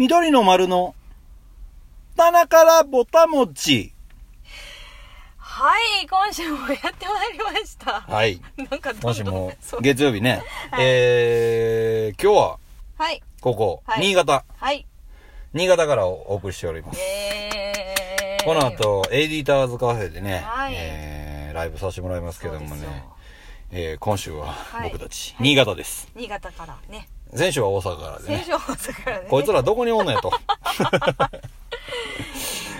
緑の丸の棚からぼたもち。はい、今週もやってまいりました。はい。なんかどんどんも月曜日ね、はいえー、今日は、はい、ここ、はい新潟。はい。新潟からお送りしております。えー。この後、エディターズカフェでね、はいえー、ライブさせてもらいますけどもねえー、今週ははい僕たち、はい新潟です。新潟からね。前週は大阪からでね、先週大阪からね。こいつらどこにおんのやと。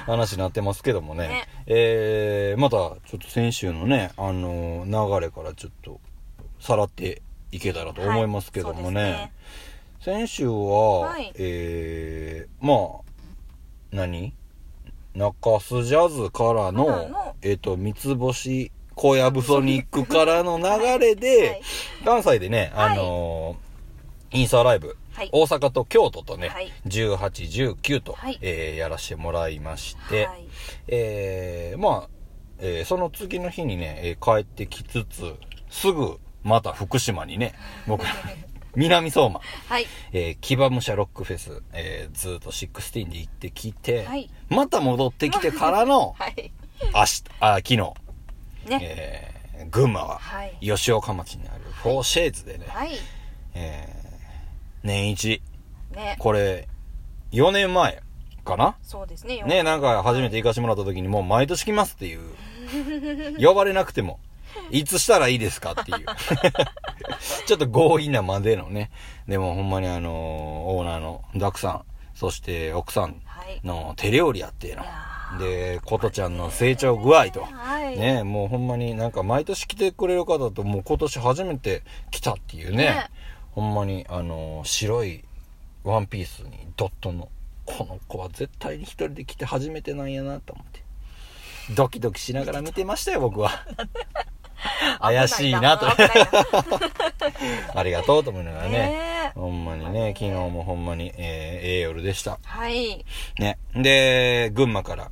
話になってますけどもね。ねえー、また、ちょっと先週のね、あのー流れからちょっと、さらっていけたらと思いますけどもね。はいね先週は、はいえー、まあ、何？中洲ジャズからの、えっ、と、三つ星小籔ソニックからの流れで、はい関西でね、はいあのーインスタライブ、はい大阪と京都とね、はい18、19と、はいえーやらしてもらいまして、はい。えーまあ、えーその次の日にね、えー帰ってきつつ、すぐ、また福島にね、僕、南相馬、はい。えー、騎馬武者ロックフェス、えーずーっと16で行ってきて、はいまた戻ってきてからの、はい。明日、あ、昨日、ね。えー群馬は、はい吉岡町にあるフォーシェイズでね、はい。えー年一、ね。これ、4年前かな？そうですね。ね、なんか初めて行かしてもらった時にもう毎年来ますっていう、呼ばれなくても、いつしたらいいですかっていう。ちょっと強引なまでのね。でもほんまにあのーオーナーのダクさん、そして奥さんはい。の手料理やっての。で、ことちゃんの成長具合と。はい。ね、もうほんまになんか毎年来てくれる方ともう今年初めて来たっていうね。ねほんまにあのー白いワンピースにドットの、この子は絶対に一人で来て初めてなんやなと思って。ドキドキしながら見てましたよ、僕は。怪しいなと。ありがとうと思いながらね。ねほんまにね、昨日もほんまに、えー、ええ夜でした。はい。ね。で、群馬から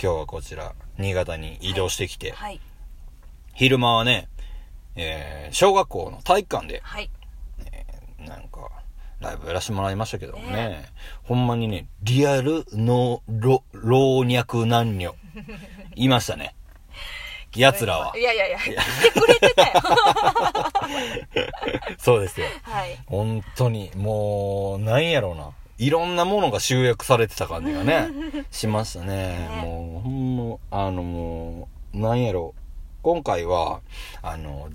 今日はこちら、新潟に移動してきて、はい。昼間はね、えー、小学校の体育館で、はい。なんか、ライブやらせてもらいましたけどもね、ねほんまにね、リアルの老老若男女、いましたね。奴らは。いやいやいや、言ってくれてたよ。そうですよ。はい。本当に、もう、なんやろうな。いろんなものが集約されてた感じがね、しましたね。ねもう、ほんま、あのもう、なんやろう。今回は、あの、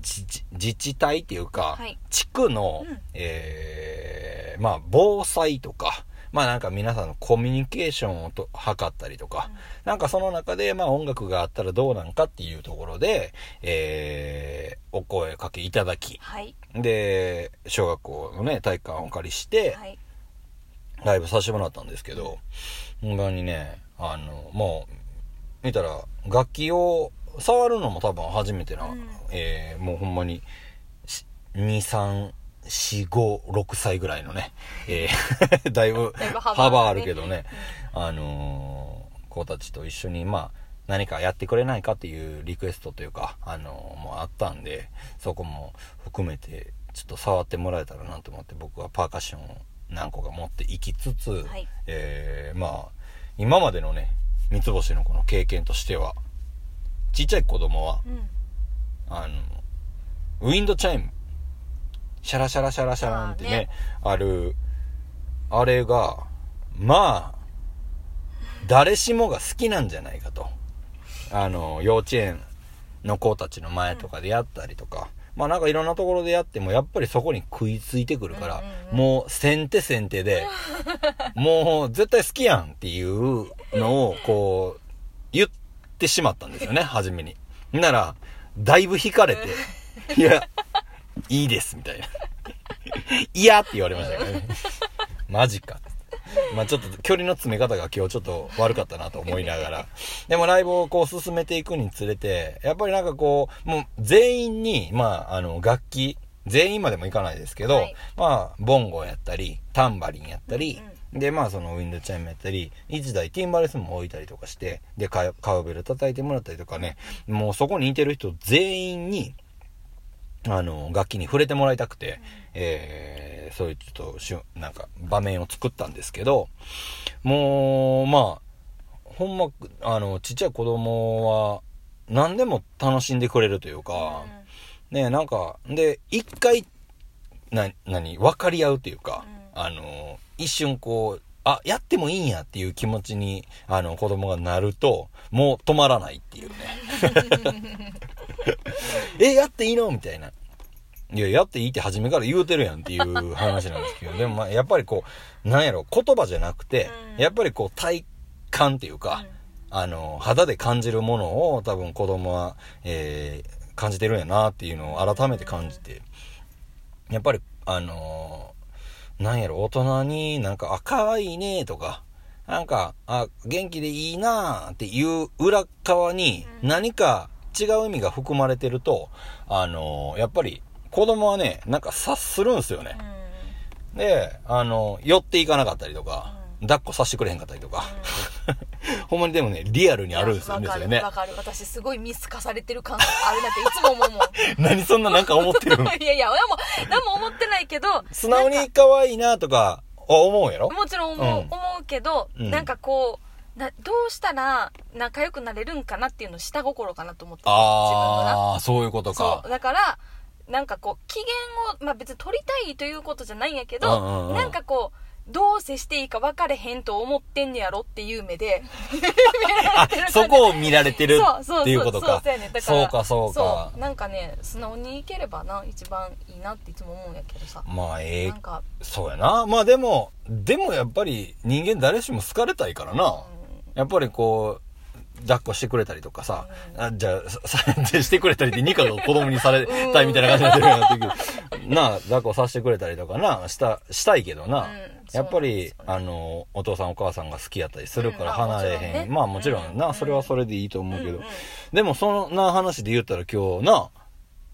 自治体っていうか、はい地区の、うんえーまあ、防災とか、まあなんか皆さんのコミュニケーションをと図ったりとか、なんかその中で、まあ音楽があったらどうなんかっていうところで、えー、お声かけいただき、はい。で、小学校のね、体育館をお借りして、はい。ライブさせてもらったんですけど、本当にね、あの、もう、見たら、楽器を触るのも多分初めてな、うん。えーもうほんまに、し2、3、4、5、6歳ぐらいのね、えー だいぶ幅あるけどね、あのー子たちと一緒に、まあ、何かやってくれないかっていうリクエストというか、あのーもうあったんで、そこも含めて、ちょっと触ってもらえたらなと思って、僕はパーカッションを何個か持っていきつつ、はい。えーまあ、今までのね、三つ星のこの経験としては、ちっちゃい子供は、うん。あの、ウィンドチャイム、シャラシャラシャラシャランってね、ある、あれが、まあ、誰しもが好きなんじゃないかと。あの、幼稚園の子たちの前とかでやったりとか、まあなんかいろんなところでやっても、やっぱりそこに食いついてくるから、うんうんうんもう先手先手で、もう絶対好きやんっていうのを、こう、言ってしまったんですよね、初めに。なら、だいぶ惹かれて、いや、いいです、みたいな。いやって言われましたからね。マジか。まあちょっと距離の詰め方が今日ちょっと悪かったなと思いながら。でもライブをこう進めていくにつれて、やっぱりなんかこう、もう全員に、まああの楽器、全員までもいかないですけど、はいまあボンゴやったり、タンバリンやったり、でまあそのウィンドチャイムやったり、1台ティンバレスも置いたりとかして、でカ、カウベル叩いてもらったりとかね、もうそこにいてる人全員に、あの、楽器に触れてもらいたくて、えー、そういうちょっとしゅ、なんか、場面を作ったんですけど、もう、まあ、ほんま、あの、ちっちゃい子供は、何でも楽しんでくれるというか、ねなんか、で、一回、な、何、分かり合うというか、あの、一瞬こう、あ、やってもいいんやっていう気持ちに、あの、子供がなると、もう止まらないっていうね。え、やっていいのみたいな。いや、やっていいって初めから言うてるやんっていう話なんですけど、でもまあ、やっぱりこう、なんやろ、言葉じゃなくて、うんやっぱりこう、体感っていうか、あの、肌で感じるものを多分子供は、えー感じてるんやなっていうのを改めて感じて、やっぱり、あのーなんやろ、大人になんか、あ、可愛いねとか、なんか、あ、元気でいいなっていう裏側に何か違う意味が含まれてると、あのーやっぱり子供はね、なんか察するんすよね。で、あの寄っていかなかったりとか、抱っこさせてくれへんかったりとか、ほんまにでもね、リアルにあるんですよね、わかるわ。かる。私すごい見透かされてる感あるなっていつも思うもん。何そんななんか思ってるん？いやいや俺も何も思ってないけど素直に可愛いなとか、あ思うやろ？もちろん思う,、うん。思うけど、うん。なんかこうなどうしたら仲良くなれるんかなっていうの下心かなと思っててああ、そういうことか。だからなんかこう機嫌を、まあ、別に取りたいということじゃないんやけど、うんうんうん。なんかこうどう接していいか分かれへんと思ってんねやろっていう目で。あ、そこを見られてるっていうことか。そう。からそうか、なんかね素直にいければな一番いいなっていつも思うんやけどさ。まあ、ええ。なんか。そうやな。まあでも、でもやっぱり人間誰しも好かれたいからな。やっぱりこう、抱っこしてくれたりとかさ、あじゃあ、ささしてくれたりって、ニカが子供にされたいみたいな感じになってるようになってくる。なあ、抱っこさせてくれたりとかな、した、したいけどな。うんやっぱり、あの、お父さんお母さんが好きやったりするからうん離れへん。ままあもちろんな、うんそれはそれでいいと思うけど。でもそんな話で言ったら今日な、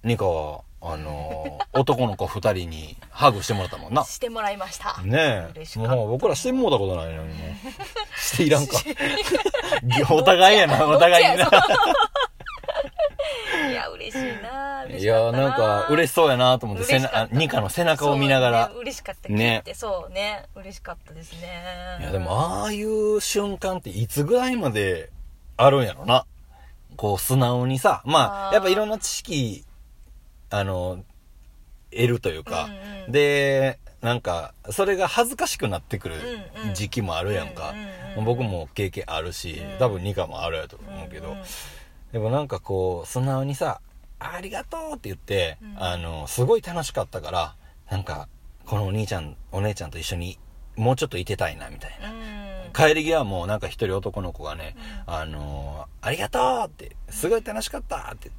ニカは、あの、男の子二人にハグしてもらったもんな。してもらいましたねえ。もう僕らしてもうたことないのにもう。していらんか。お互いやな、お互いにな。いや嬉しいな嬉いや、なんか嬉しそうやなと思って、背中、ニカの背中を見ながら。ね嬉しかったねそうね嬉しかったですねいや、でもああいう瞬間っていつぐらいまであるんやろな。こう、素直にさ、まあ、やっぱいろんな知識、あの、得るというか、うんうん。で、なんか、それが恥ずかしくなってくる時期もあるやんか。うんうんうん僕も経験あるし、うん。多分ニカもあるやと思うけど、うんうんでもなんかこう、素直にさ、ありがとうって言って、うん。あの、すごい楽しかったから、なんか、このお兄ちゃん、お姉ちゃんと一緒にもうちょっといてたいな、みたいな。うん。帰り際もなんか一人男の子がね、あのーありがとうって、すごい楽しかったって、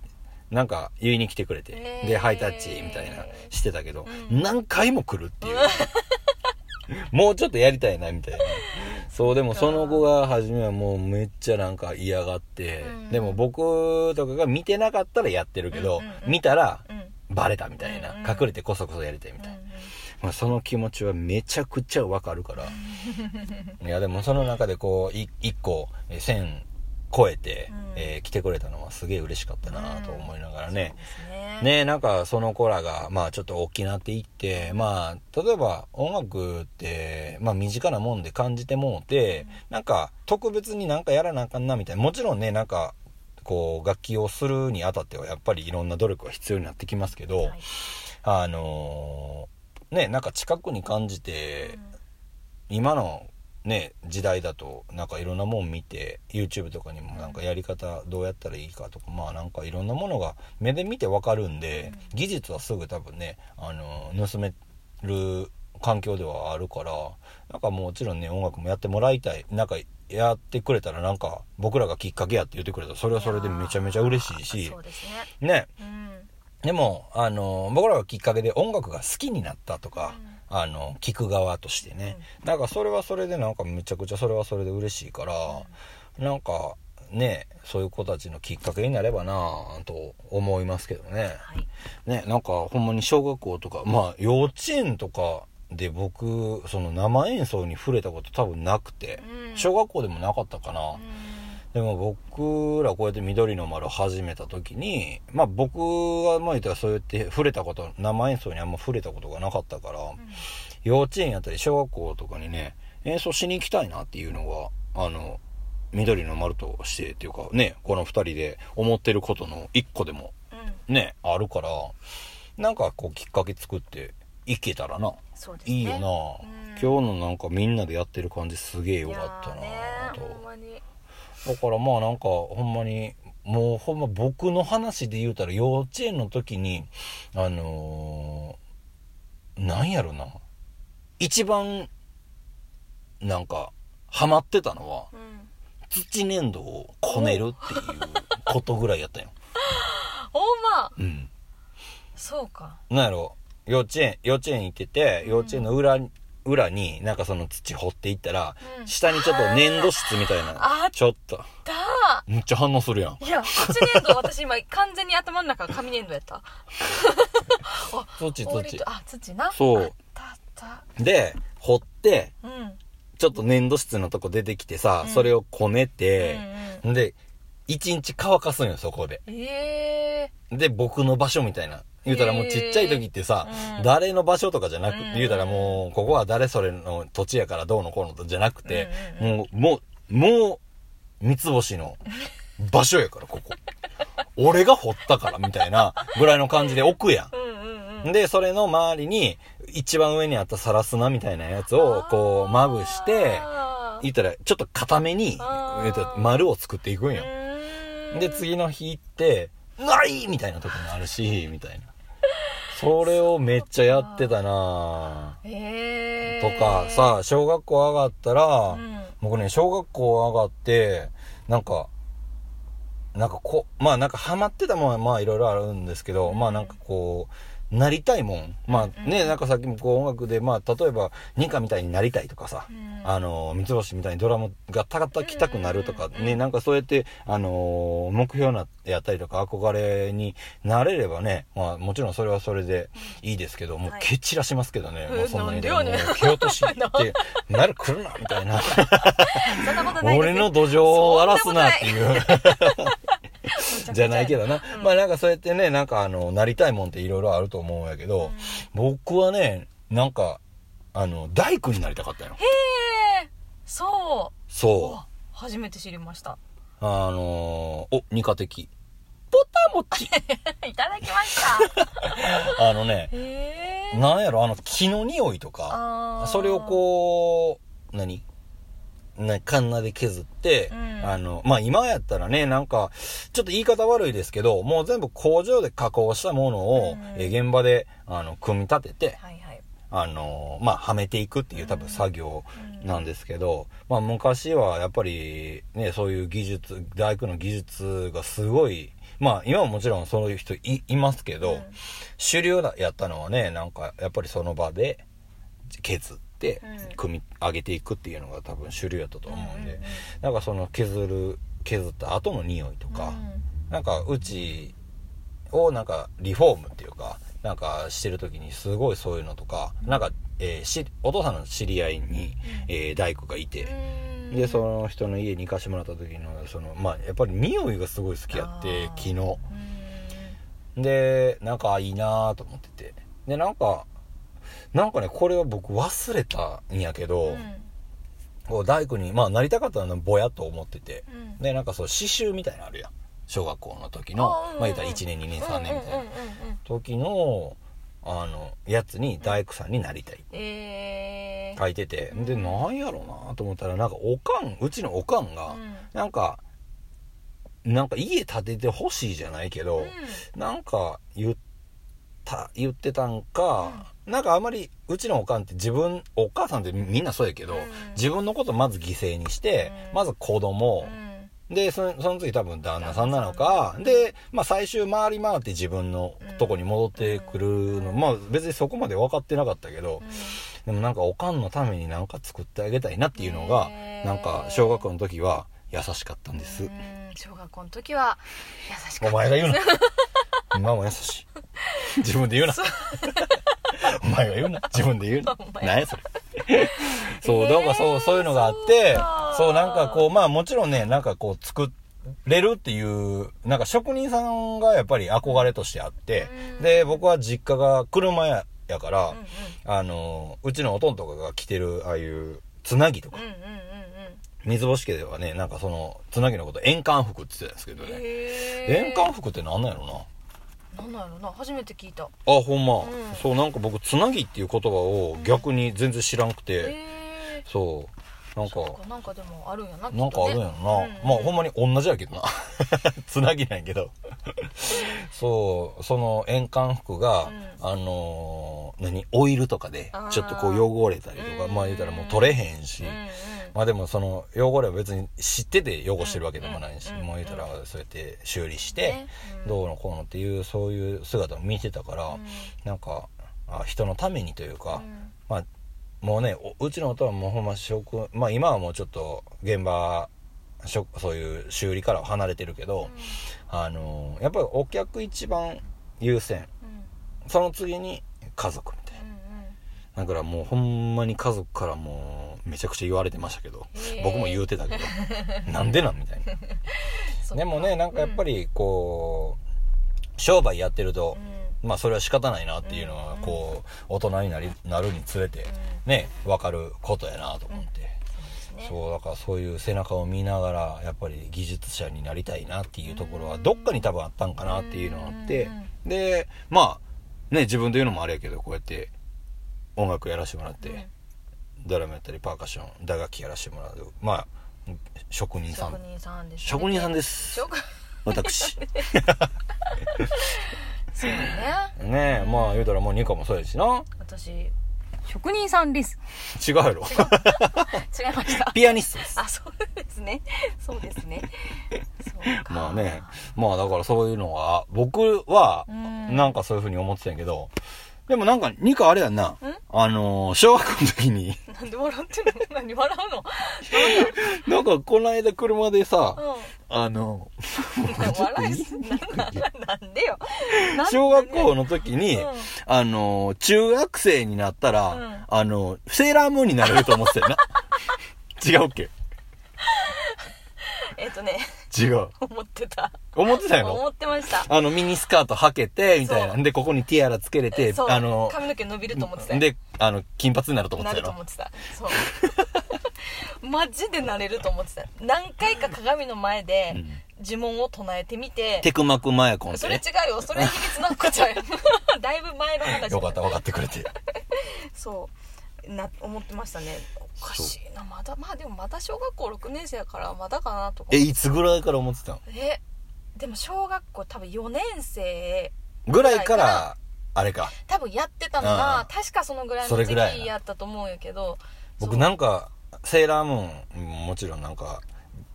なんか言いに来てくれて、へーで、ハイタッチみたいなしてたけど、うん何回も来るっていう。もうちょっとやりたいな、みたいな。そう、でもその子が初めはもうめっちゃなんか嫌がって、うんでも僕とかが見てなかったらやってるけど、うんうんうん見たらうんバレたみたいな、うんうん隠れてこそこそやりたいみたいな。うんまあ、その気持ちはめちゃくちゃわかるから。いや、でもその中でこう、い一個、えー線超えて、うん。えー来てくれたのはすげえ嬉しかったなと思いながらね。ね。ねなんかその子らが、まあちょっと大きなっていって、まあ、例えば音楽って、まあ身近なもんで感じてもうて、なんか特別になんかやらなあかんなみたいな。もちろんね、なんか、こう、楽器をするにあたってはやっぱりいろんな努力が必要になってきますけど、はい。あのーね、なんか近くに感じて、今のね、時代だと、なんかいろんなもん見て、YouTube とかにもなんかやり方どうやったらいいかとか、まあなんかいろんなものが目で見てわかるんで、技術はすぐ多分ね、あのー盗める環境ではあるから、なんかもちろんね、音楽もやってもらいたい。なんかやってくれたらなんか僕らがきっかけやって言ってくれたら、それはそれでめちゃめちゃ嬉しいしね。ね、うん。でも、あの、僕らがきっかけで音楽が好きになったとか、あの、聞く側としてね。だからそれはそれでなんかめちゃくちゃそれはそれで嬉しいから、なんかね、そういう子たちのきっかけになればなぁと思いますけどね。はいね、なんかほんまに小学校とか、まあ幼稚園とかで僕、その生演奏に触れたこと多分なくて、うん小学校でもなかったかな。うんでも僕らこうやって緑の丸を始めた時に、まあ僕はまあ言ったらそうやって触れたこと、生演奏にあんま触れたことがなかったから、幼稚園やったり小学校とかにね、演奏しに行きたいなっていうのが、あの、緑の丸としてっていうかね、この二人で思ってることの一個でもうん。ね、あるから、なんかこうきっかけ作っていけたらな。ね。いいよな、うん。今日のなんかみんなでやってる感じすげえよかったなと。だからまあなんかほんまに、もうほんま僕の話で言うたら幼稚園の時に、あのー、なんやろな。一番、なんか、ハマってたのは、うん土粘土をこねるっていうことぐらいやったよ。ほんまうん。そうかなんやろ、幼稚園、幼稚園行ってて、幼稚園の裏に、裏になんかその土掘っていったら、うん。下にちょっと粘土質みたいなあ、ちょっと、だめっちゃ反応するやん。ーいや土粘土私今完全に頭の中が紙粘土やった。土土。氷とあ土な。そう。あったあった。で、掘って、うん。ちょっと粘土質のとこ出てきてさ、うん。それをこねて、うんで、一日乾かすんよ、そこで。ええで、僕の場所みたいな。言うたらもうちっちゃい時ってさ、うん。誰の場所とかじゃなく、うん。言うたらもう、ここは誰それの土地やからどうのこうのとじゃなくて、うんもう、もう、もう、三つ星の場所やから、ここ。俺が掘ったから、みたいなぐらいの感じで置くやうんうんうん。ん。で、それの周りに、一番上にあったサラスナみたいなやつを、こう、まぶして、言ったら、ちょっと固めに丸を作っていくんよ。で、次の日行って、ないみたいな時もあるし、みたいな。それをめっちゃやってたな。ええとか、さ、小学校上がったら、うん。僕ね、小学校上がって、なんか、なんかこう、まあなんかハマってたもんはまあいろいろあるんですけど、まあなんかこう、なりたいもん。まあね、なんかさっきもこう音楽で、まあ例えば、ニカみたいになりたいとかさ、うん。あの、三つ星みたいにドラムがたたきたくなるとかね、なんかそうやって、あの、目標な、やったりとか憧れになれればね、まあもちろんそれはそれでいいですけど、もうはい。蹴散らしますけどね、うん。もうそんなにでも。蹴落としって、なる来るな、みたいな。俺の土壌を荒らすなっていう。じゃないけどな。うんまあなんかそうやってね、なんかあの、なりたいもんっていろいろあると思うんやけど、僕はね、なんか、あの、大工になりたかったよ。へえそうそう。わ初めて知りましたあのー、お、二課的。ポタモチ。いただきました あのね、なんやろ、あの木の匂いとか、それをこう、何？ね、カンナで削って、うん。あの、まあ、今やったらね、なんか、ちょっと言い方悪いですけど、もう全部工場で加工したものを、うん。え現場で、あの、組み立てて、はいはい。あの、まあ、はめていくっていう多分作業なんですけど、まあ、昔はやっぱり、ね、そういう技術、大工の技術がすごい、まあ、今ももちろんそういう人いいますけど、うん。主流だやったのはね、なんか、やっぱりその場で削ってうん、組み上げていくっていうのが多分主流やったと思うんで、なんかその削る、削った後の匂いとか、なんかうちをなんかリフォームっていうか、なんかしてる時にすごいそういうのとか、なんか、えーし、お父さんの知り合いに、えー大工がいて、うん。で、その人の家に行かしてもらった時の、その、まあ、やっぱり匂いがすごい好きやってあ、ー。木の。うん。で、なんかいいなと思ってて。で、なんか、なんかね、これは僕忘れたんやけど、うんこう大工に、まあなりたかったのはぼやっと思ってて。うんで、なんかそう、刺繍みたいなのあるやん。小学校の時の、あまあ言ったら1年、2年、3年みたいな時の、あの、やつに大工さんになりたい。えー書いてて。で、うんなんやろうなと思ったら、なんかおかん、うちのおかんが、うんなんか、なんか家建ててほしいじゃないけど、うんなんか言った、言ってたんか、なんかあんまり、うちのおかんって自分、お母さんってみんなそうやけど、うん。自分のことまず犠牲にして、うん。まず子供、うん。で、そのその次多分旦那さんなのか、で、まあ最終回り回って自分のとこに戻ってくるの、うん。まあ別にそこまで分かってなかったけど、でもなんかおかんのためになんか作ってあげたいなっていうのが、なんか小学校の時は優しかったんです。うん。小学校の時は優しかったお前が言うな。今も優しい。自分で言うな。お前が言うな。自分で言うな。何やそれ。そう、えーなんかそう、そういうのがあって、そう、なんかこう、まあもちろんね、なんかこう作れるっていう、なんか職人さんがやっぱり憧れとしてあって、うん。で、僕は実家が車ややから、うんうん。あの、うちのおとんとかが着てる、ああいう、つなぎとか。うん、うんうんうん。水干し家ではね、なんかその、つなぎのこと、円環服って言ってたんですけどね。へ円環服ってなんなんやろななんなんやろな初めて聞いた。あ、ほんま、うん。そう、なんか僕、つなぎっていう言葉を逆に全然知らんくて、そう、なんか、そっかなんかでもあるんやななんかあるんやろな。まあほんまに同じやけどな。つなぎなんやけど。そう、その円環服が、うん。あのー何、オイルとかであー、ちょっとこう汚れたりとか、うんまあ言うたらもう取れへんし、うんうんまあでもその汚れは別に知ってて汚してるわけでもないし、もう言うたらそうやって修理して、どうのこうのっていうそういう姿を見てたから、うん。なんかあ人のためにというか、うん。まあもうねおうちの夫はもうほんま職まあ今はもうちょっと現場職そういう修理からは離れてるけど、あのやっぱりお客一番優先。うん。その次に家族みたいな。だからもうほんまに家族からもうめちゃくちゃ言われてましたけどへー。僕も言うてたけど なんでなんみたいな。でもねなんかやっぱりこう商売やってるとう、ん。まあそれは仕方ないなっていうのはうん。こう大人になりなるにつれてね分かることやなと思って、そうだからそういう背中を見ながらやっぱり技術者になりたいなっていうところはどっかに多分あったんかなっていうのがあってうん。でまあね自分で言うのもあれやけどこうやって音楽やらせてもらって、うんドラムやったりパーカッション打楽器やらせてもらう。まあ職人さん。職人さんですね。職人さんです。職私。そうね。ねえまあ言うたらもうニカもそうやしな。私職人さんです。違うやろ。違いました。ピアニストです。あそうですね。そうですね。まあね。まあだからそういうのは僕はうん。なんかそういうふうに思ってたんやけどでもなんかニカあれやんな。あのー小学校の時に。なんで笑ってんの？何笑うの？なんかこの間車でさうん。あの笑い？すなななんでよ小学校の時にうん。あのー中学生になったら、うん。あのセーラームーンになれると思ってたよな。違うっけ？えっとね違う。思ってた。思ってたやろ？思ってました。あの、ミニスカート履けて、みたいな。で、ここにティアラつけれて、あの、髪の毛伸びると思ってたよ。で、あの、金髪になると思っなてたやろ？ると思ってた。そう。マジでなれると思ってた。何回か鏡の前でうん。呪文を唱えてみて、テクマクマヤコンそれ違ね。うよ。それ秘密の子ちゃうよ。だいぶ前の話。よかった、分かってくれて。そうな思ってましたね。おかしいな。まだまあでもまだ小学校6年生やからまだかなとか。え、いつぐらいから思ってたの？えでも小学校多分4年生ぐらいから、あれか。多分やってたのうん。が確かそのぐらいの時期やったと思うんやけど。僕なんか、セーラームーン、もちろんなんか、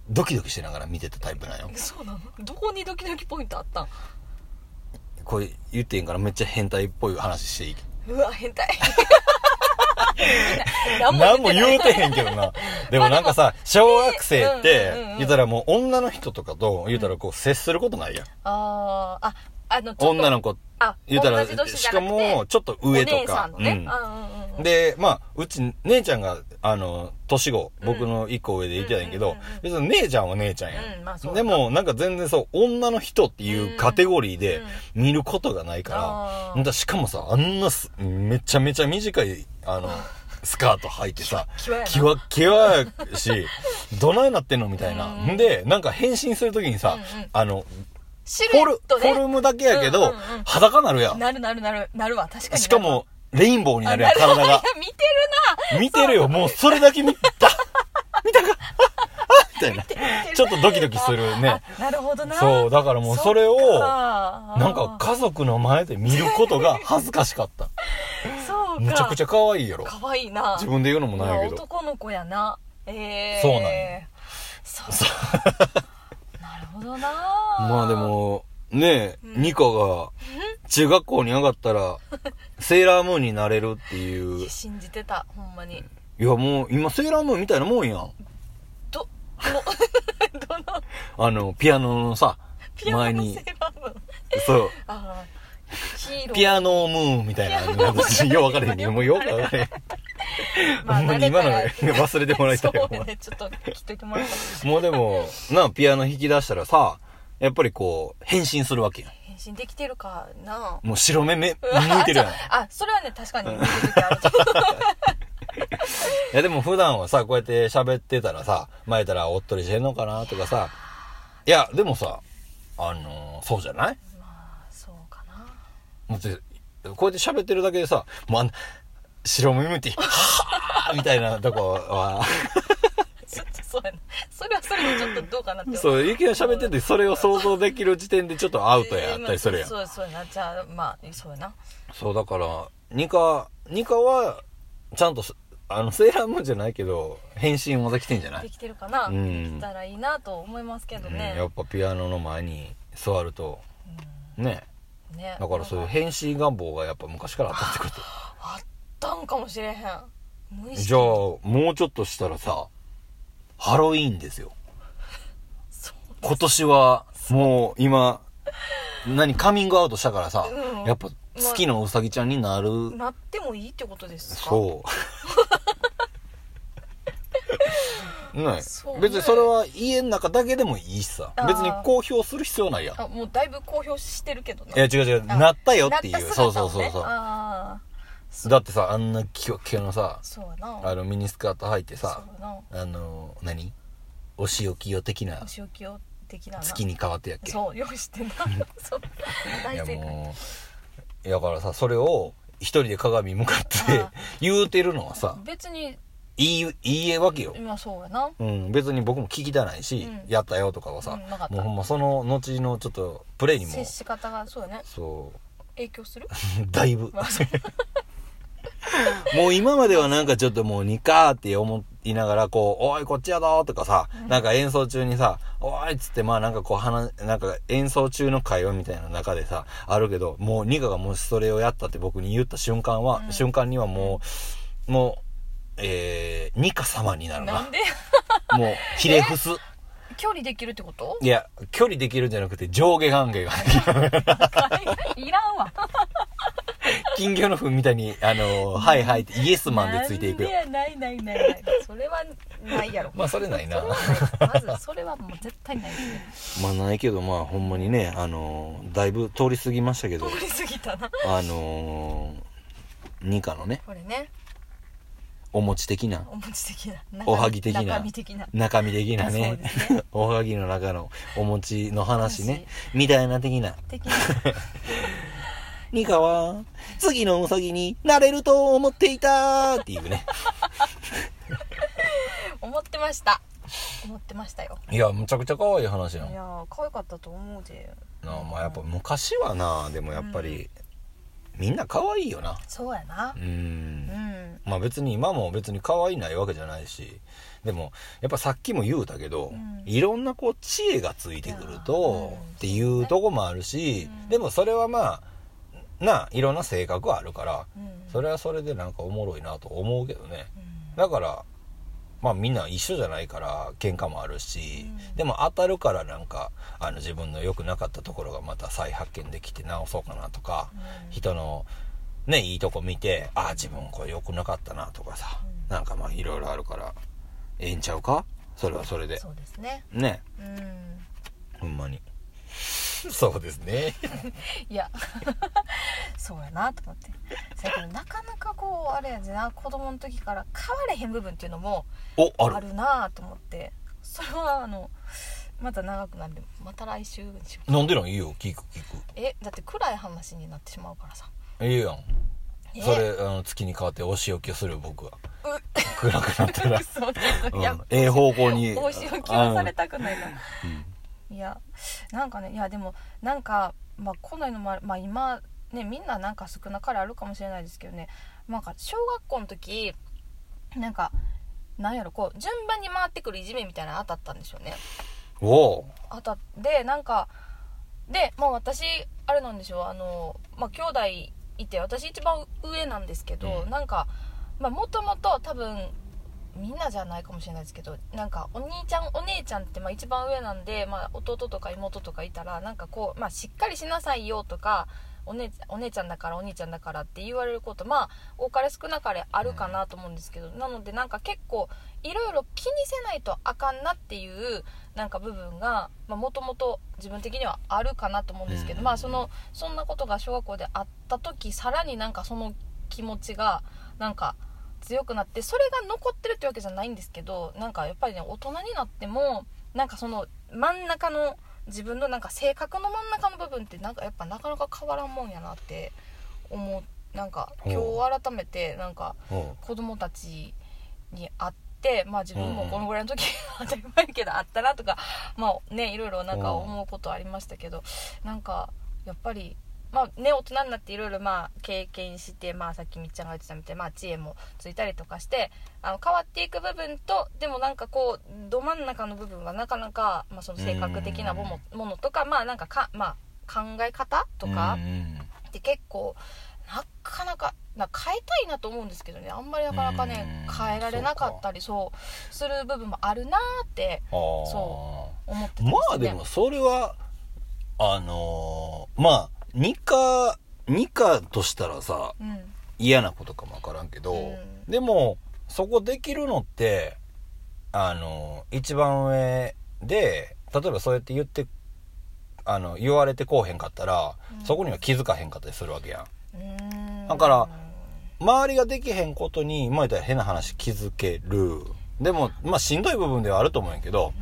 ドキドキしながら見てたタイプなんよ。そうなの？どこにドキドキポイントあったん？これ言っていいんかな？めっちゃ変態っぽい話していい？うわ変態何も言うてへんけどな。でもなんかさ、小学生ってうん、言ったらもう女の人とかと、言ったらこう接することないやん。あーああの女の子あ言うたらしかもちょっと上とか。でまあうち姉ちゃんがあの年子僕の一個上でいてたんやけど別に姉ちゃんは姉ちゃんや、でもなんか全然そう女の人っていうカテゴリーでうん。見ることがないからだしかもさあんなすめちゃめちゃ短いあのスカート履いてさキワキワやし どないなってんのみたいな、うんんでなんか変身するときにさ、あのシフォルフォルムだけやけど、裸なるやん。なるなるなるなるわ確かにしかも、レインボーになるやん、あ体が。見てる見てるよ、もうそれだけ見 た。見たか？あみたいな。ちょっとドキドキするなね。あなるほどなそう、だからもうそれを、ななんか家族の前で見ることが恥ずかしかった。そうかむちゃくちゃ可愛いやろ。かわいいな自分で言うのもないけど。男の子やなええそうなんやそう なるほどなまあでも、ねえ、うんニカが中学校に上がったら、セーラームーンになれるっていう。信じてたほんまにいやもう今セーラームーンみたいなもんやん。ども どの？あの、ピアノのさ、ピアノの前にそう。ピアノムーンみたいな。私、よう分からへんけど、もうよく分からへん。まんまに今の忘れてもらいたいうちょっと聞いといてもらったもうでも、な、ピアノ弾き出したらさ、やっぱりこう、変身するわけやん。返信できてるかな？もう白目目、向いてるやん。いあそれはね確かにてる時あるとやでも普段はさ、こうやって喋ってたらさ、前たらおっとりしてんのかなとかさ、いや、でもさ、あのーそうじゃない？まあそうかな。だって、こうやって喋ってるだけでさ、もうあんな、白目向いて、はぁーみたいなとこは、そうやな。それはそれでちょっとどうかなって思そう、いきなり喋ってて、それを想像できる時点でちょっとアウトやったりするやん。そうそうやな。じゃあまあそうやな。そう、だから、ニカ、ニカは、ちゃんとす、あの、セーラームーンじゃないけど、変身はできてんじゃない？できてるかな、うん。できたらいいなと思いますけどうん、ねやっぱピアノの前に座ると、ね。ね。だからそういう変身願望がやっぱ昔からあったってこと。あったんかもしれへん。じゃあ、もうちょっとしたらさ、ハロウィーンですよ。今年は、もう今、何、カミングアウトしたからさ、うん。やっぱ好きなウサギちゃんになる。なってもいいってことですか？そう。ねそうね。別にそれは家の中だけでもいいしさ。あー。別に公表する必要ないやん。あもうだいぶ公表してるけどないや違う違う。あなったよっていう。なったそう姿をね。そうそうそうああだってさあんなキワキワのさそうやな。あのミニスカート履いてそうな。あの何？お仕置きよ的なお仕置きを的なな。月に変わってやっけ？そう用意してんな。そう。いや大正解。もうだからさそれを一人で鏡向かってあ言うてるのはさ別に。いいいいえわけよ。今そうやな。うん、別に僕も聞きたないし、うん。やったよとかはさ、うんなかった。もうほんまその後のちょっとプレイにも。接し方がそうやね。そう。影響する？だいぶ もう今まではなんかちょっともうニカーって思いながらこう、おいこっちやぞとかさ、なんか演奏中にさ、おいっつってまあなんかこう話、なんか演奏中の会話みたいな中でさ、あるけど、もうニカがもしそれをやったって僕に言った瞬間は、うん瞬間にはもう、もう、えー、ニカ様になるな。なんで？もう、ひれ伏す。距離できるってこと？いや、距離できるんじゃなくて上下関係が。いらんわ 金魚の糞みたいに、あの、はいはいってイエスマンでついていくよ。なんでやないないないない。それはないやろ。まあそれないな。それはないまずそれはもう絶対ないですね。まあないけど、まあほんまにね、あのーだいぶ通り過ぎましたけど、通り過ぎたな。あのー、ニカのね、これね。お餅的な、お餅的な。中おはぎ的な中身的な。中身的なねね、おはぎの中のお餅の話ね、みたいな的な。的なニカは、次のウサギになれると思っていた。っていうね。思ってました。思ってましたよ。いや、むちゃくちゃ可愛い話やん。い。やー可愛かったと思うでなあまあやっぱ昔はな、でもやっぱり、みんな可愛いよな。そうやな。う。うん。んまあ別に今も別に可愛いないわけじゃないし。でもやっぱさっきも言うたけど、うん。いろんなこう知恵がついてくるとうん。っていうとこもあるし、うん。でもそれはまあないろんな性格あるからうん。それはそれでなんかおもろいなと思うけどね。うん。だからまあみんな一緒じゃないから喧嘩もあるし、うん。でも当たるからなんかあの自分の良くなかったところがまた再発見できて直そうかなとか、うん。人のねいいとこ見てああ自分これ良くなかったなとかさ、うん。なんかまあいろいろあるからええんちゃうか？それはそれで。そうですね。ね。うん。ほんまにそうですね。いや。そうやなと思って。そやけどなかなかこうあれやでな。子供の時から変われへん部分っていうのもおある。なと思って。それはあのまた長くなるまた来週にしような。んでなん？いいよ。聞く聞く。えだって暗い話になってしまうからさ。いいやん。え？それあの月に変わってお仕置きをする僕は。暗くなったら、そうん。いや、ええ方向に。お仕置きはされたくないな。うんいやなんかねいやでもなんか、まあ、こののもまあ今ねみんななんか少なからあるかもしれないですけどね。なんか小学校の時なんかなんやろこう順番に回ってくるいじめみたいなの当たったんでしょうね。おう当たってなんかでもう私あれなんでしょうあのまあ兄弟いて私一番上なんですけど、うん。なんかまあもともと多分みんなじゃないかもしれないですけどなんかお兄ちゃんお姉ちゃんってまあ一番上なんで、まあ、弟とか妹とかいたらなんかこう、まあ、しっかりしなさいよとかお姉お姉ちゃんだからお兄ちゃんだからって言われることまあ多かれ少なかれあるかなと思うんですけど、なのでなんか結構いろいろ気にせないとあかんなっていうなんか部分がもともと自分的にはあるかなと思うんですけど、うん。まあそのそんなことが小学校であった時さらになんかその気持ちがなんか強くなってそれが残ってるってわけじゃないんですけどなんかやっぱりね大人になってもなんかその真ん中の自分のなんか性格の真ん中の部分ってなんかやっぱなかなか変わらんもんやなって思う。なんか今日改めてなんかう。ん子供たちに会ってまあ自分もこのぐらいの時 当たり前やけどあったなとかまあねいろいろなんか思うことありましたけどなんかやっぱりまあね大人になっていろいろまあ経験してまあさっきみっちゃんが言ってたみたいにまあ知恵もついたりとかしてあの変わっていく部分とでもなんかこうど真ん中の部分はなかなか、まあ、その性格的なものものとかまあなんかか、まあ、考え方とかって結構なかなかな変えたいなと思うんですけどね。あんまりなかなかねうん変えられなかったりそうする部分もあるなーってそ思ってまね。あでもそれはあのーまあ二課二課としたらさうん。嫌なことかもわからんけど、うん。でもそこできるのってあのー一番上で例えばそうやって言ってあの言われてこうへんかったら、うん。そこには気づかへんかったりするわけやん。だから周りができへんことにまあ言ったら変な話気づける。でもまあしんどい部分ではあると思うんやけど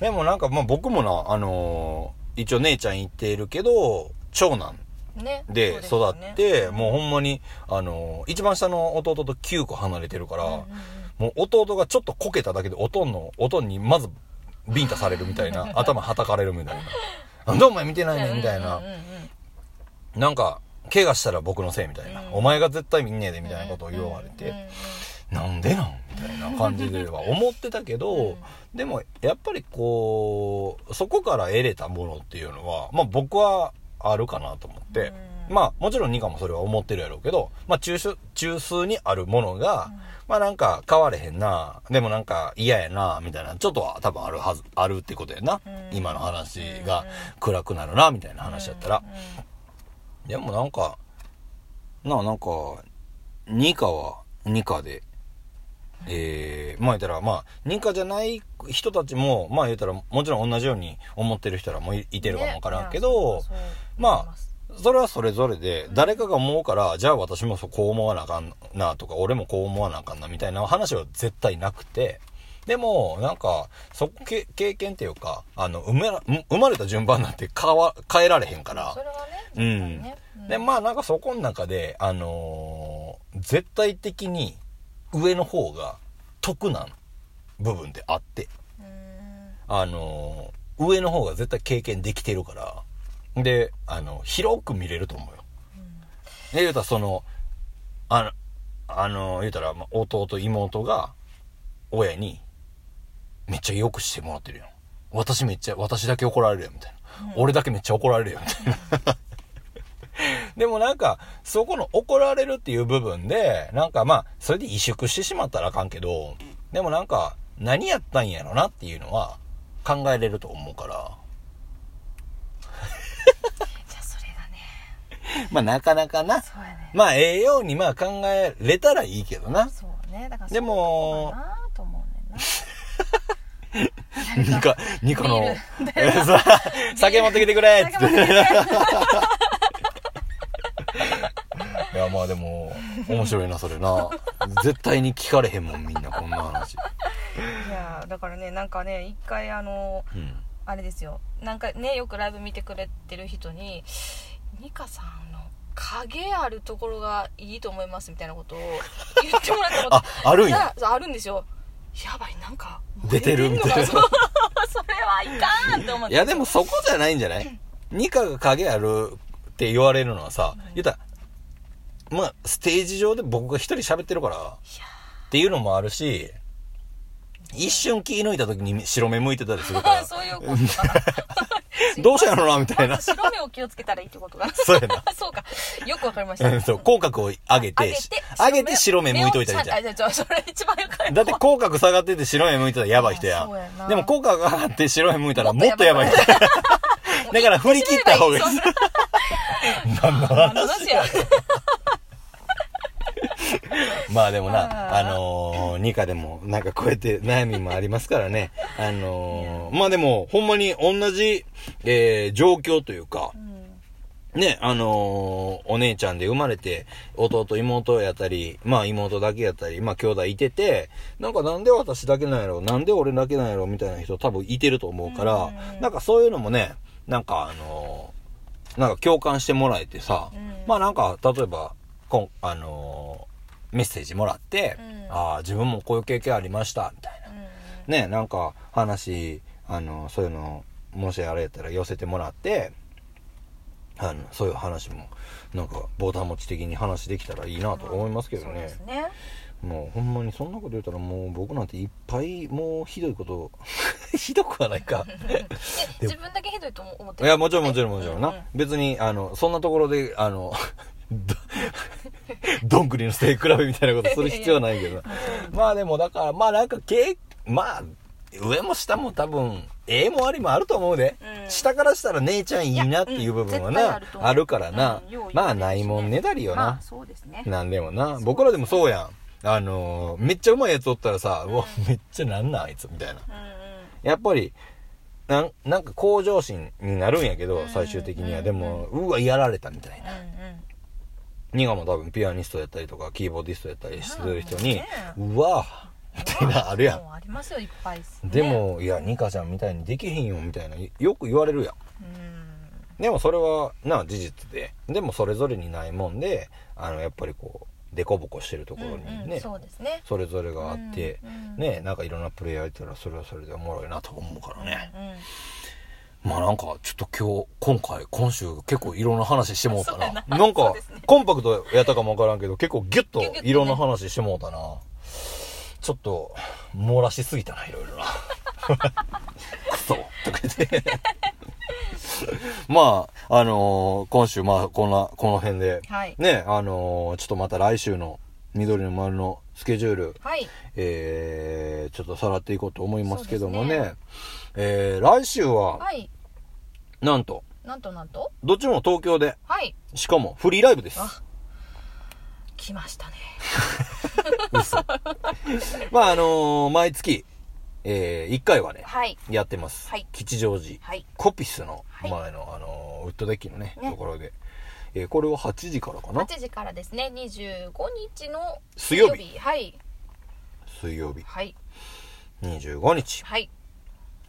でもなんかまあ僕もなあのー一応姉ちゃん言っているけど長男で育ですよね。って、もうほんまにあのー一番下の弟と9個離れてるから、うんうんうん。もう弟がちょっとこけただけでおとんのおとんにまずビンタされるみたいな 頭はたかれるみたいな「なんでお前見てないねん」みたいな。うんうんうん。うんなんか怪我したら僕のせいみたいな、うん。お前が絶対見んねえでみたいなことを言われて、うんうんうん。なんでなん？みたいな感じでは思ってたけど、うん。でもやっぱりこうそこから得れたものっていうのはまあ僕はあるかなと思って、うん。まあもちろんニカもそれは思ってるやろうけどまあ中数中数にあるものが、うん。まあなんか変われへんなでもなんか嫌やなみたいなちょっとは多分あるはずあるってことやな、うん。今の話が暗くなるなみたいな話やったら、でもなんかなあなんかニカはニカでえー、まあ言ったらまあニカじゃない人たちもまあ言ったらもちろん同じように思ってる人らもいいてるかもわからんけど、まあそれはそれぞれで誰かが思うからじゃあ私もそうこう思わなあかんなとか俺もこう思わなあかんなみたいな話は絶対なくてでもなんかそけ経験っていうかあの生まれ生まれた順番なんて変わ変えられへんから。それはうん。ね。ねでまあなんかそこの中であのー絶対的に上の方が得な部分であって。うん。あのー上の方が絶対経験できてるからであの広く見れると思うよ。で言うたらそのあのあの言うたらまあ弟妹が親にめっちゃよくしてもらってるよ私めっちゃ私だけ怒られるよみたいな、うん。俺だけめっちゃ怒られるよみたいな。でもなんかそこの怒られるっていう部分でなんかまあそれで萎縮してしまったらあかんけどでもなんか何やったんやろなっていうのは考えれると思うからじゃあそれがね。まあなかなかな。ね。まあええようにまあ考えれたらいいけどな。そうね。だからでもと思うねんな。ニカ、ニカの 酒持ってきてくれ。って いや、まあでも、面白いな、それな。絶対に聞かれへんもん、みんな、こんな話。いやだからねなんかね一回あのうん。あれですよ。なんかねよくライブ見てくれてる人に「ニカさんの影あるところがいいと思います」みたいなことを言ってもらったこと。あ、あるんや。あるんですよ。やばいなんか出てるみたいな。それはいかんって思って。いや、でもそこじゃないんじゃない？ニカが影あるって言われるのはさ、言ったら、まあ、ステージ上で僕が一人喋ってるから、っていうのもあるし、一瞬気抜いた時に白目向いてたりするから、そういうこと。どうしたんやろな、みたいな白目を気をつけたらいいってことかな。そうやな。そうか。よくわかりましうたんそう、口角を上げて、上げて上げて白目向いといたらいいじゃん。あじゃあじゃあそれ一番よくないだって口角下がってて白目向いたらやばい人や。あそうやな。でも口角上がって白目向いたらももっとやばい。っとや だから振り切った方がいい。何の何の話話やまあでもな、あのー、ニカでもなんかこうやって悩みもありますからね。あのー、まあでも、ほんまに同じ、えー、状況というかう、ん。ね、あのーお姉ちゃんで生まれて、弟妹やったり、まあ妹だけやったり、まあ兄弟いてて、なんかなんで私だけなんやろ、なんで俺だけなんやろ、みたいな人多分いてると思うから、うん。なんかそういうのもね、なんかあのーなんか共感してもらえてさ、うん。まあなんか、例えば、こん、あのーメッセージもらって、うんああ、自分もこういう経験ありました、みたいな。うんね、なんか話、あの、そういうの、もしあれやったら寄せてもらって、あの、そういう話も、なんか、ボタン持ち的に話できたらいいなと思いますけどねそうで。すねもう、ほんまにそんなこと言ったらもう僕なんていっぱい、もうひどいこと、ひどくはないか。え自分だけひどいと思っていや、もちろんもちろんもちろんな。うんうん別に、あの、そんなところで、あの、ど どんぐりの背比べみたいなことする必要はないけど。まあでも、だから、まあなんか、けまあ、上も下も多分、ええもありもあると思うで。うん下からしたら姉ちゃんいいなっていう部分はな、うんあるからな。うんねまあ、ないもんねだりよな。まあそうですねなんでもな。僕らでもそうやん。あのーめっちゃうまいやつおったらさ、うわ、めっちゃなんなんあいつみたいな。やっぱり、なん、なんか向上心になるんやけど、うん最終的には。うんでも、うわ、やられたみたいな。うんニガも多分ピアニストやったりとか、キーボーディストやったりする人にうわみたいなあるやん。ありますよいっぱいですねでも、いや、ニカちゃんみたいにできへんよ、みたいな、よく言われるやん。うんでもそれは、な、事実で。でもそれぞれにないもんで、あの、やっぱりこう、デコボコしてるところにね、そうですねそれぞれがあって、ね、なんかいろんなプレイヤーいたら、それはそれでおもろいなと思うからね。まあなんか、ちょっと今日、今回、今週結構いろんな話してもうたな。ななんかね、コンパクトやったかもわからんけど、結構ギュッといろんな話してもうたな。ちょっと、漏らしすぎたな、いろいろな。クソとか言って。まあ、あのー今週、まあ、こんな、この辺で、はいね、あのーちょっとまた来週の緑の丸のスケジュール、はい。えー、ちょっとさらっていこうと思いますけどもね、そうですえー、来週は、はい。なんと、なんとなんと？どっちも東京で、はい。しかもフリーライブです。あ来ましたね。嘘。まあ、あのー毎月、えー、1回はね、はい。やってます。はい。吉祥寺、はい。コピスのはい。前の、あのーウッドデッキのね、ね。ところで、えー、これは8時からかな？8時からですね。25日の水曜日。はい。水曜日、はい。25日、はい。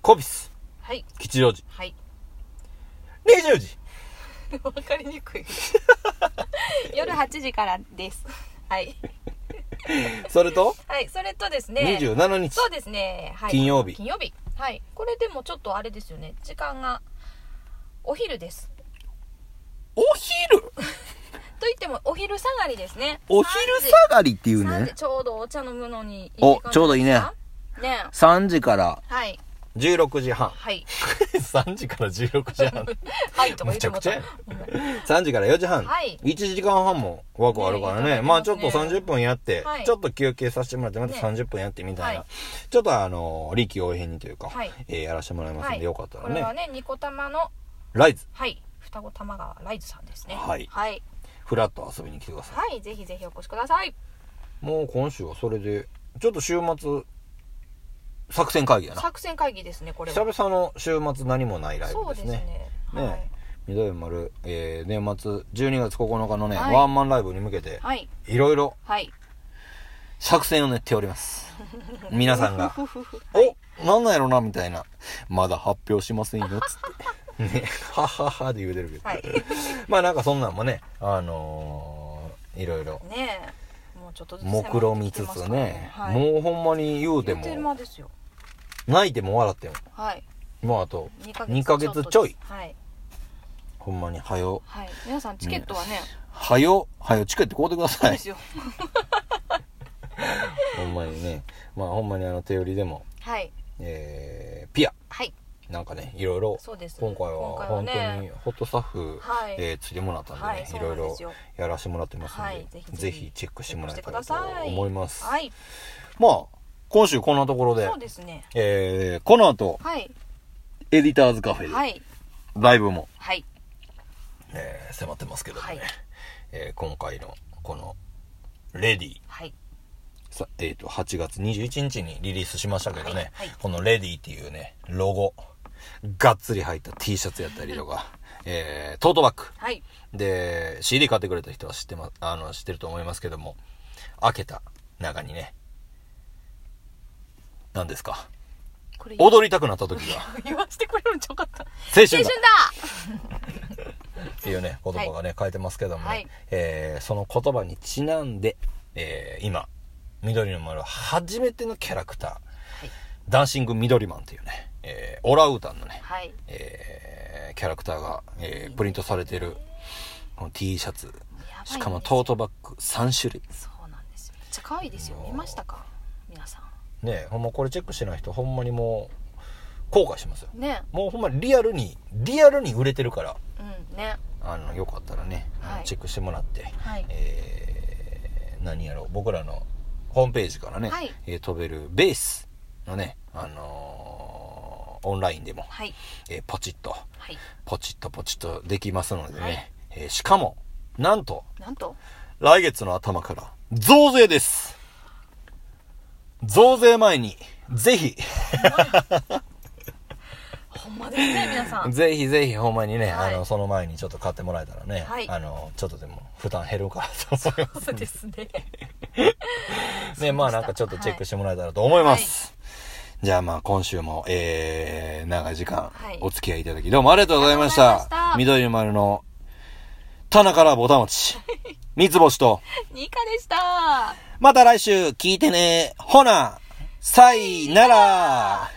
コピス、はい。吉祥寺、はい。20時。わかりにくい。夜8時からです。はい。それと、はい。それとですね。27日、そうですね、はい、金曜日。金曜日。はい。これでもちょっとあれですよね。時間がお昼ですお昼？と言ってもお昼下がりですね。お昼下がりっていう3ね時。ちょうどお茶飲むのにいいお感じちょうどいいね。ね。3時からはい。16時半。はい。3時から16時半。はいとか言ってもむちゃくちゃや。うん3時から4時半。はい。1時間半も枠あるからね。まあちょっと30分やって、はい。ちょっと休憩させてもらって、またね。30分やってみたいな。はい。ちょっとあの、臨機応変にというか、はい。えーやらせてもらいますんで、はい。よかったらね。これはねニコ玉のライズ、はい双子玉川ライズさんですねはいはい、フラッと遊びに来てください。はい、ぜひぜひお越しくださいもう今週はそれで、ちょっと週末、作戦会議やな。作戦会議ですねこれは久々の週末何もないライブそうですね。ねね緑丸、えー、年末12月9日のね、はいワンマンライブに向けて、はいいろいろはい作戦を練っております。皆さんが、おなんなんやろなみたいな。まだ発表しませんよ、つって。ね、はっはっはで言うてるけど。はい。まあなんかそんなんもね、あのー、いろいろ、ねえ。もうちょっとずつ目論みつつね、はい、もうほんまに言うても、間ですよ。泣いても笑っても、はい。もうあと2ヶ2ヶ月ちょい、はい。ほんまに、はよ、はい。皆さんチケットはね。はよ、はよ、チケット買うてください。で。すよ。ほんまにね、まあほんまにあの手売りでも、はい。えー、ピア、はいなんかね、いろいろ、今回は本当ねにホットスタッフ、つい。てもらったんでね、はいいろいろやらせてもらってますんで、はいぜひチェックしてもらえたらとクしてください。思います。はいまあ、今週こんなところでそう、ですね。えー、この後、はい。エディターズカフェで、はい。ライブもはい。えー迫ってますけどもね、はい。えー今回のこのレディはい。さえー、と8月21日にリリースしましたけどね、はいはい。このレディっていうねロゴがっつり入った T シャツやったりとか、えートートバッグ。はい。で CD 買ってくれた人は知って,、ま、あの知ってると思いますけども開けた中にね何ですか？これ踊りたくなった時が。言わせてくれるんちゃうかった。青春青春だ。だ っていうね言葉がね、書いてますけどもね、はい。えーその言葉にちなんで、えー今緑の丸初めてのキャラクター、ダンシング緑マンっていうね、えーオランウータンのね、はい。えーキャラクターが、えープリントされてるこの T シャツ。しかもトートバッグ3種類。そうなんですめっちゃ可愛いですよ。見ましたか？皆さねほんまこれチェックしてない人ほんまにもう後悔しますよ。んね。もうほんまリアルにリアルに売れてるからうんね。あのよかったらね、はい。チェックしてもらって、はい。えー何やろう僕らのホームページからね、はい。えー飛べるベースのね、あのーオンラインでも、はい。えーポチッとはい。ポチッとポチッとできますのでね、はい。えーしかもなんとなんと？来月の頭から増税です。増税前にぜひ。ほんまですね皆さん。ぜひぜひほんまにね、はい。あのその前にちょっと買ってもらえたらね、はい。あのちょっとでも負担減るかなと思います。そうですね。ね、まあなんかちょっとチェックしてもらえたらと思います。じゃあまあ今週も、えー、長い時間はい。お付き合いいただきどうもありがとうございました。した。緑の丸の棚からぼたもち、三つ星と、ニカでした。また来週聞いてね。ほな、さいなら。